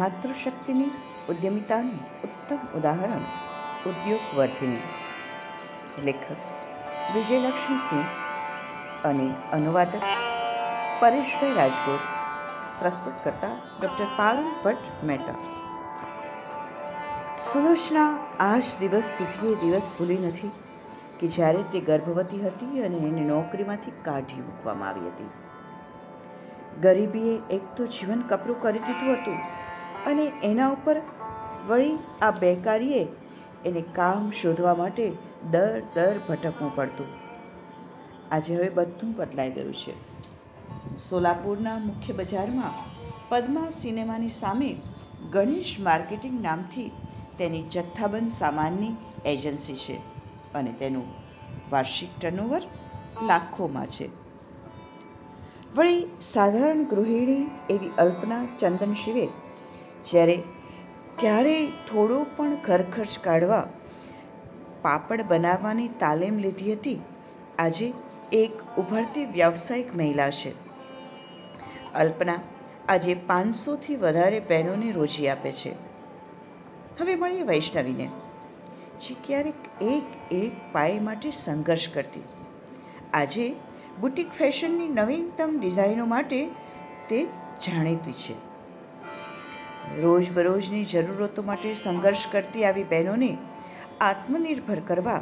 માતૃશક્તિની ઉદ્યમિતાનું ઉત્તમ ઉદાહરણ ઉદ્યોગ વર્ધિની લેખક વિજયલક્ષ્મીસિંહ અને અનુવાદક પરેશભાઈ રાજગોર. પ્રસ્તુત કરતા ડૉક્ટર પારુલ ભટ્ટ મહેતા. સુલોચના આજ દિવસ સુધી એ દિવસ ભૂલી નથી કે જ્યારે તે ગર્ભવતી હતી અને એને નોકરીમાંથી કાઢી મૂકવામાં આવી હતી. ગરીબીએ એક તો જીવન કપરું કરી દીધું હતું અને એના ઉપર વળી આ બેકારીએ એને કામ શોધવા માટે દર દર ભટકવું પડતું. આજે હવે બધું બદલાઈ ગયું છે. સોલાપુરના મુખ્ય બજારમાં પદ્મા સિનેમાની સામે ગણેશ માર્કેટિંગ નામથી તેની જથ્થાબંધ સામાનની એજન્સી છે અને તેનું વાર્ષિક ટર્નઓવર લાખોમાં છે. વળી સાધારણ ગૃહિણી એવી અલ્પના ચંદન શિવે જ્યારે ક્યારેય થોડો પણ ઘરખર્ચ કાઢવા પાપડ બનાવવાની તાલીમ લીધી હતી, આજે એક ઉભરતી વ્યાવસાયિક મહિલા છે. અલ્પના આજે પાંચસોથી વધારે બહેનોને રોજી આપે છે. હવે મળીએ વૈષ્ણવીને. જે ક્યારેક એક એક પાય માટે સંઘર્ષ કરતી. આજે બુટિક ફેશનની નવીનતમ ડિઝાઇનો માટે તે જાણીતી છે. રોજબરોજની જરૂરતો માટે સંઘર્ષ કરતી આવી બહેનોને આત્મનિર્ભર કરવા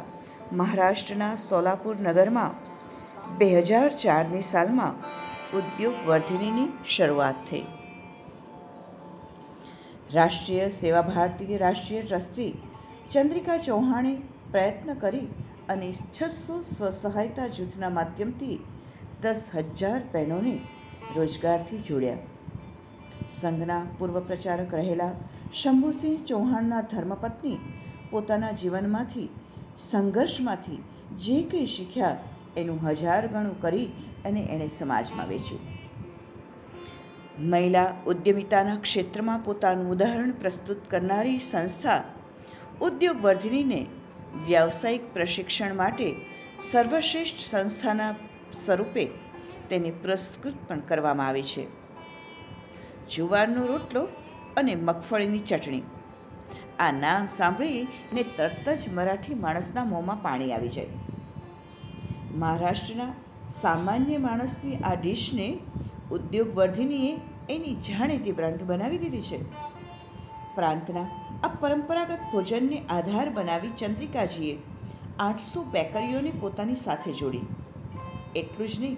મહારાષ્ટ્રના સોલાપુર નગરમાં બે હજાર ચારની સાલમાં ઉદ્યોગ વર્ધિનીની શરૂઆત થઈ. રાષ્ટ્રીય સેવા ભારતીય રાષ્ટ્રીય ટ્રસ્ટી ચંદ્રિકા ચૌહાણે પ્રયત્ન કરી અને છસો સ્વસહાયતા જૂથના માધ્યમથી દસ હજાર બહેનોને રોજગારથી જોડ્યા. સંઘના પૂર્વ પ્રચારક રહેલા શંભુસિંહ ચૌહાણના ધર્મપત્ની પોતાના જીવનમાંથી, સંઘર્ષમાંથી જે કંઈ શીખ્યા, એનું હજાર ગણું કરી અને એણે સમાજમાં વેચ્યું. મહિલા ઉદ્યમિતાના ક્ષેત્રમાં પોતાનું ઉદાહરણ પ્રસ્તુત કરનારી સંસ્થા ઉદ્યોગ વર્ધિનીને વ્યાવસાયિક પ્રશિક્ષણ માટે સર્વશ્રેષ્ઠ સંસ્થાના સ્વરૂપે તેને પુરસ્કૃત પણ કરવામાં આવે છે. જુવારનો રોટલો અને મગફળીની ચટણી. આ નામ સાંભળીને તરત જ મરાઠી માણસના મોંમાં પાણી આવી જાય. મહારાષ્ટ્રના સામાન્ય માણસની આ ડીશને ઉદ્યોગ વર્ધિનીએ એની જાણીતી બ્રાન્ડ બનાવી દીધી છે. પ્રાંતના આ પરંપરાગત ભોજનને આધાર બનાવી ચંદ્રિકાજીએ આઠસો બેકરીઓને પોતાની સાથે જોડી. એટલું જ નહીં,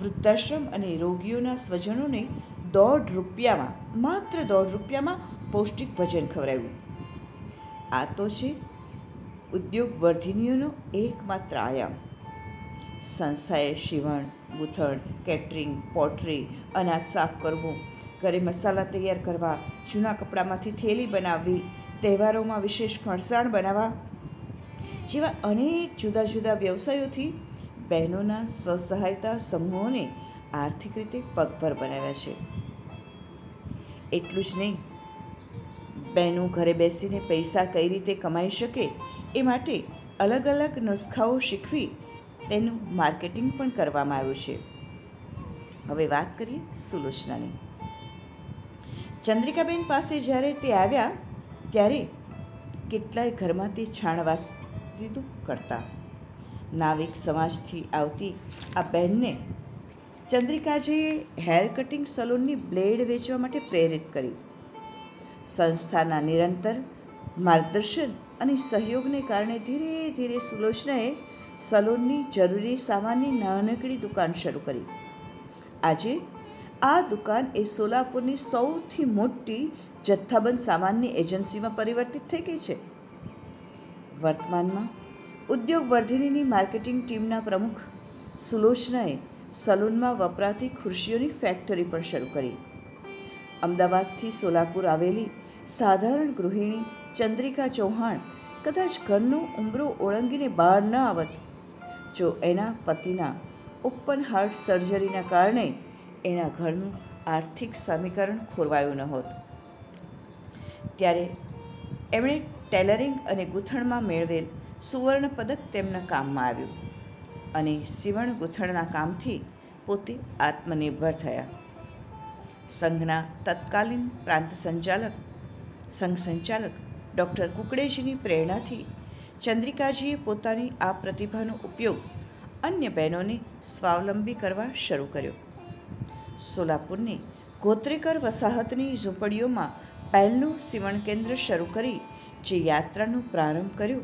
વૃદ્ધાશ્રમ અને રોગીઓના સ્વજનોને દોઢ રૂપિયામાં, માત્ર દોઢ રૂપિયામાં પૌષ્ટિક ભોજન ખવડાવ્યું. આ તો છે ઉદ્યોગ વર્ધિનીઓનો એકમાત્ર આયામ. સંસ્થાએ શિવણ, ગૂંથણ, કેટરિંગ, પોટ્રી, અનાજ સાફ કરવું, ઘરે મસાલા તૈયાર કરવા, જૂના કપડામાંથી થેલી બનાવવી, તહેવારોમાં વિશેષ ફરસાણ બનાવવા જેવા અનેક જુદા જુદા વ્યવસાયોથી બહેનોના સ્વસહાયતા સમૂહોને આર્થિક રીતે પગભર બનાવ્યા છે. એટલું જ નહીં. બહેનો ઘરે બેસીને પૈસા કઈ રીતે કમાઈ શકે એ માટે અલગ અલગ નુસ્ખાઓ શીખવી તેનું માર્કેટિંગ પણ કરવામાં આવ્યું છે. હવે વાત કરીએ સુલોચનાની. ચંદ્રિકાબેન પાસે જ્યારે તે આવ્યા, ત્યારે કેટલાય ઘરમાં તે છાણવાસ દીધું કરતા. નાવિક સમાજથી આવતી આ બહેનને ચંદ્રિકાજીએ હેર કટિંગ સલૂનની બ્લેડ વેચવા માટે પ્રેરિત કરી. સંસ્થાના નિરંતર, માર્ગદર્શન અને સહયોગને કારણે ધીરે ધીરે સુલોચનાએ સલૂનની જરૂરી સામાનની નાનકડી દુકાન શરૂ કરી. આજે, આ દુકાન એ સોલાપુરની સૌથી મોટી જથ્થાબંધ સામાનની એજન્સીમાં પરિવર્તિત થઈ ગઈ છે. વર્તમાનમાં ઉદ્યોગ વર્ધિનીની માર્કેટિંગ ટીમના પ્રમુખ સુલોચનાએ સલૂનમાં વપરાતી ખુરશીઓની ફેક્ટરી પણ શરૂ કરી. અમદાવાદથી સોલાપુર આવેલી સાધારણ ગૃહિણી ચંદ્રિકા ચૌહાણ કદાચ ઘરનો ઉંબરો ઓળંગીને બહાર ન આવત. જો એના પતિના ઓપન હાર્ટ સર્જરીના કારણે એના ઘરનું આર્થિક સમીકરણ ખોરવાયું ન હોત. ત્યારે એમણે ટેલરિંગ અને ગૂંથણમાં મેળવેલ સુવર્ણ પદક તેમના કામમાં આવ્યું. અને સીવણ ગૂંથણના કામથી પોતે આત્મનિર્ભર થયા. સંઘના તત્કાલીન પ્રાંત સંચાલક, સંઘ સંચાલક ડૉક્ટર કુકડેજીની પ્રેરણાથી ચંદ્રિકાજીએ પોતાની આ પ્રતિભાનો ઉપયોગ અન્ય બહેનોને સ્વાવલંબી કરવા શરૂ કર્યો. સોલાપુરની ગોત્રેકર વસાહતની ઝૂંપડીઓમાં પહેલું સીવણ કેન્દ્ર શરૂ કરી જે યાત્રાનો પ્રારંભ કર્યો,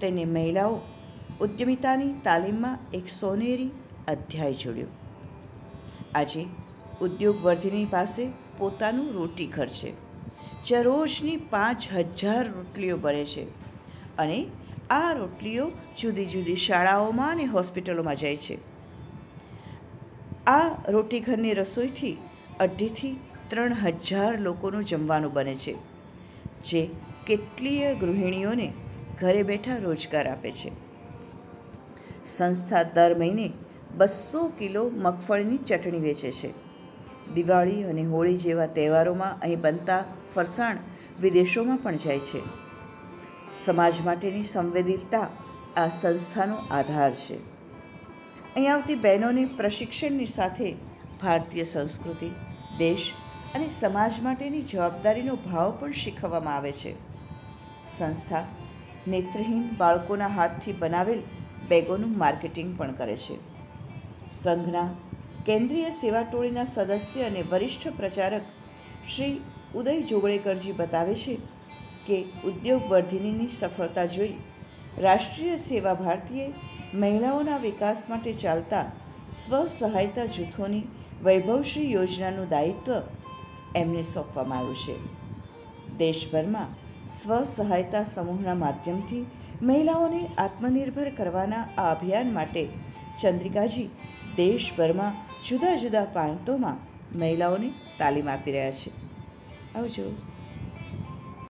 તેને મહિલાઓ ઉદ્યમિતાની તાલીમમાં એક સોનેરી અધ્યાય જોડ્યો. આજે ઉદ્યોગ વર્ધિની પાસે પોતાનું રોટી ઘર છે, જ્યાં રોજની પાંચ હજાર રોટલીઓ બને છે અને આ રોટલીઓ જુદી જુદી શાળાઓમાં અને હોસ્પિટલોમાં જાય છે. આ રોટી ઘરની રસોઈથી અઢીથી ત્રણ હજાર લોકોનું જમવાનું બને છે, જે કેટલીય ગૃહિણીઓને ઘરે બેઠા રોજગાર આપે છે. સંસ્થા દર મહિને બસો કિલો મગફળીની ચટણી વેચે છે. દિવાળી અને હોળી જેવા તહેવારોમાં અહીં બનતા ફરસાણ વિદેશોમાં પણ જાય છે. સમાજ માટેની સંવેદનશીલતા આ સંસ્થાનો આધાર છે. અહીં આવતી બહેનોની પ્રશિક્ષણની સાથે ભારતીય સંસ્કૃતિ, દેશ અને સમાજ માટેની જવાબદારીનો ભાવ પણ શીખવવામાં આવે છે. સંસ્થા નેત્રહીન બાળકોના હાથથી બનાવેલ બેગોનું માર્કેટિંગ પણ કરે છે. સંઘના કેન્દ્રીય સેવા ટોળીના સદસ્ય અને વરિષ્ઠ પ્રચારક શ્રી ઉદય જોગળેકરજી બતાવે છે કે ઉદ્યોગ વર્ધિનીની સફળતા જોઈ રાષ્ટ્રીય સેવા ભારતીએ મહિલાઓના વિકાસ માટે ચાલતા સ્વ સહાયતા જૂથોની વૈભવશ્રી યોજનાનું દાયિત્વ એમને સોંપવામાં આવ્યું છે. દેશભરમાં સ્વ સહાયતા સમૂહના માધ્યમથી મહિલાઓને આત્મનિર્ભર કરવાના આ અભિયાન માટે ચંદ્રિકાજી દેશભરમાં જુદા જુદા પ્રાંતોમાં મહિલાઓને તાલીમ આપી રહ્યા છે. આવજો.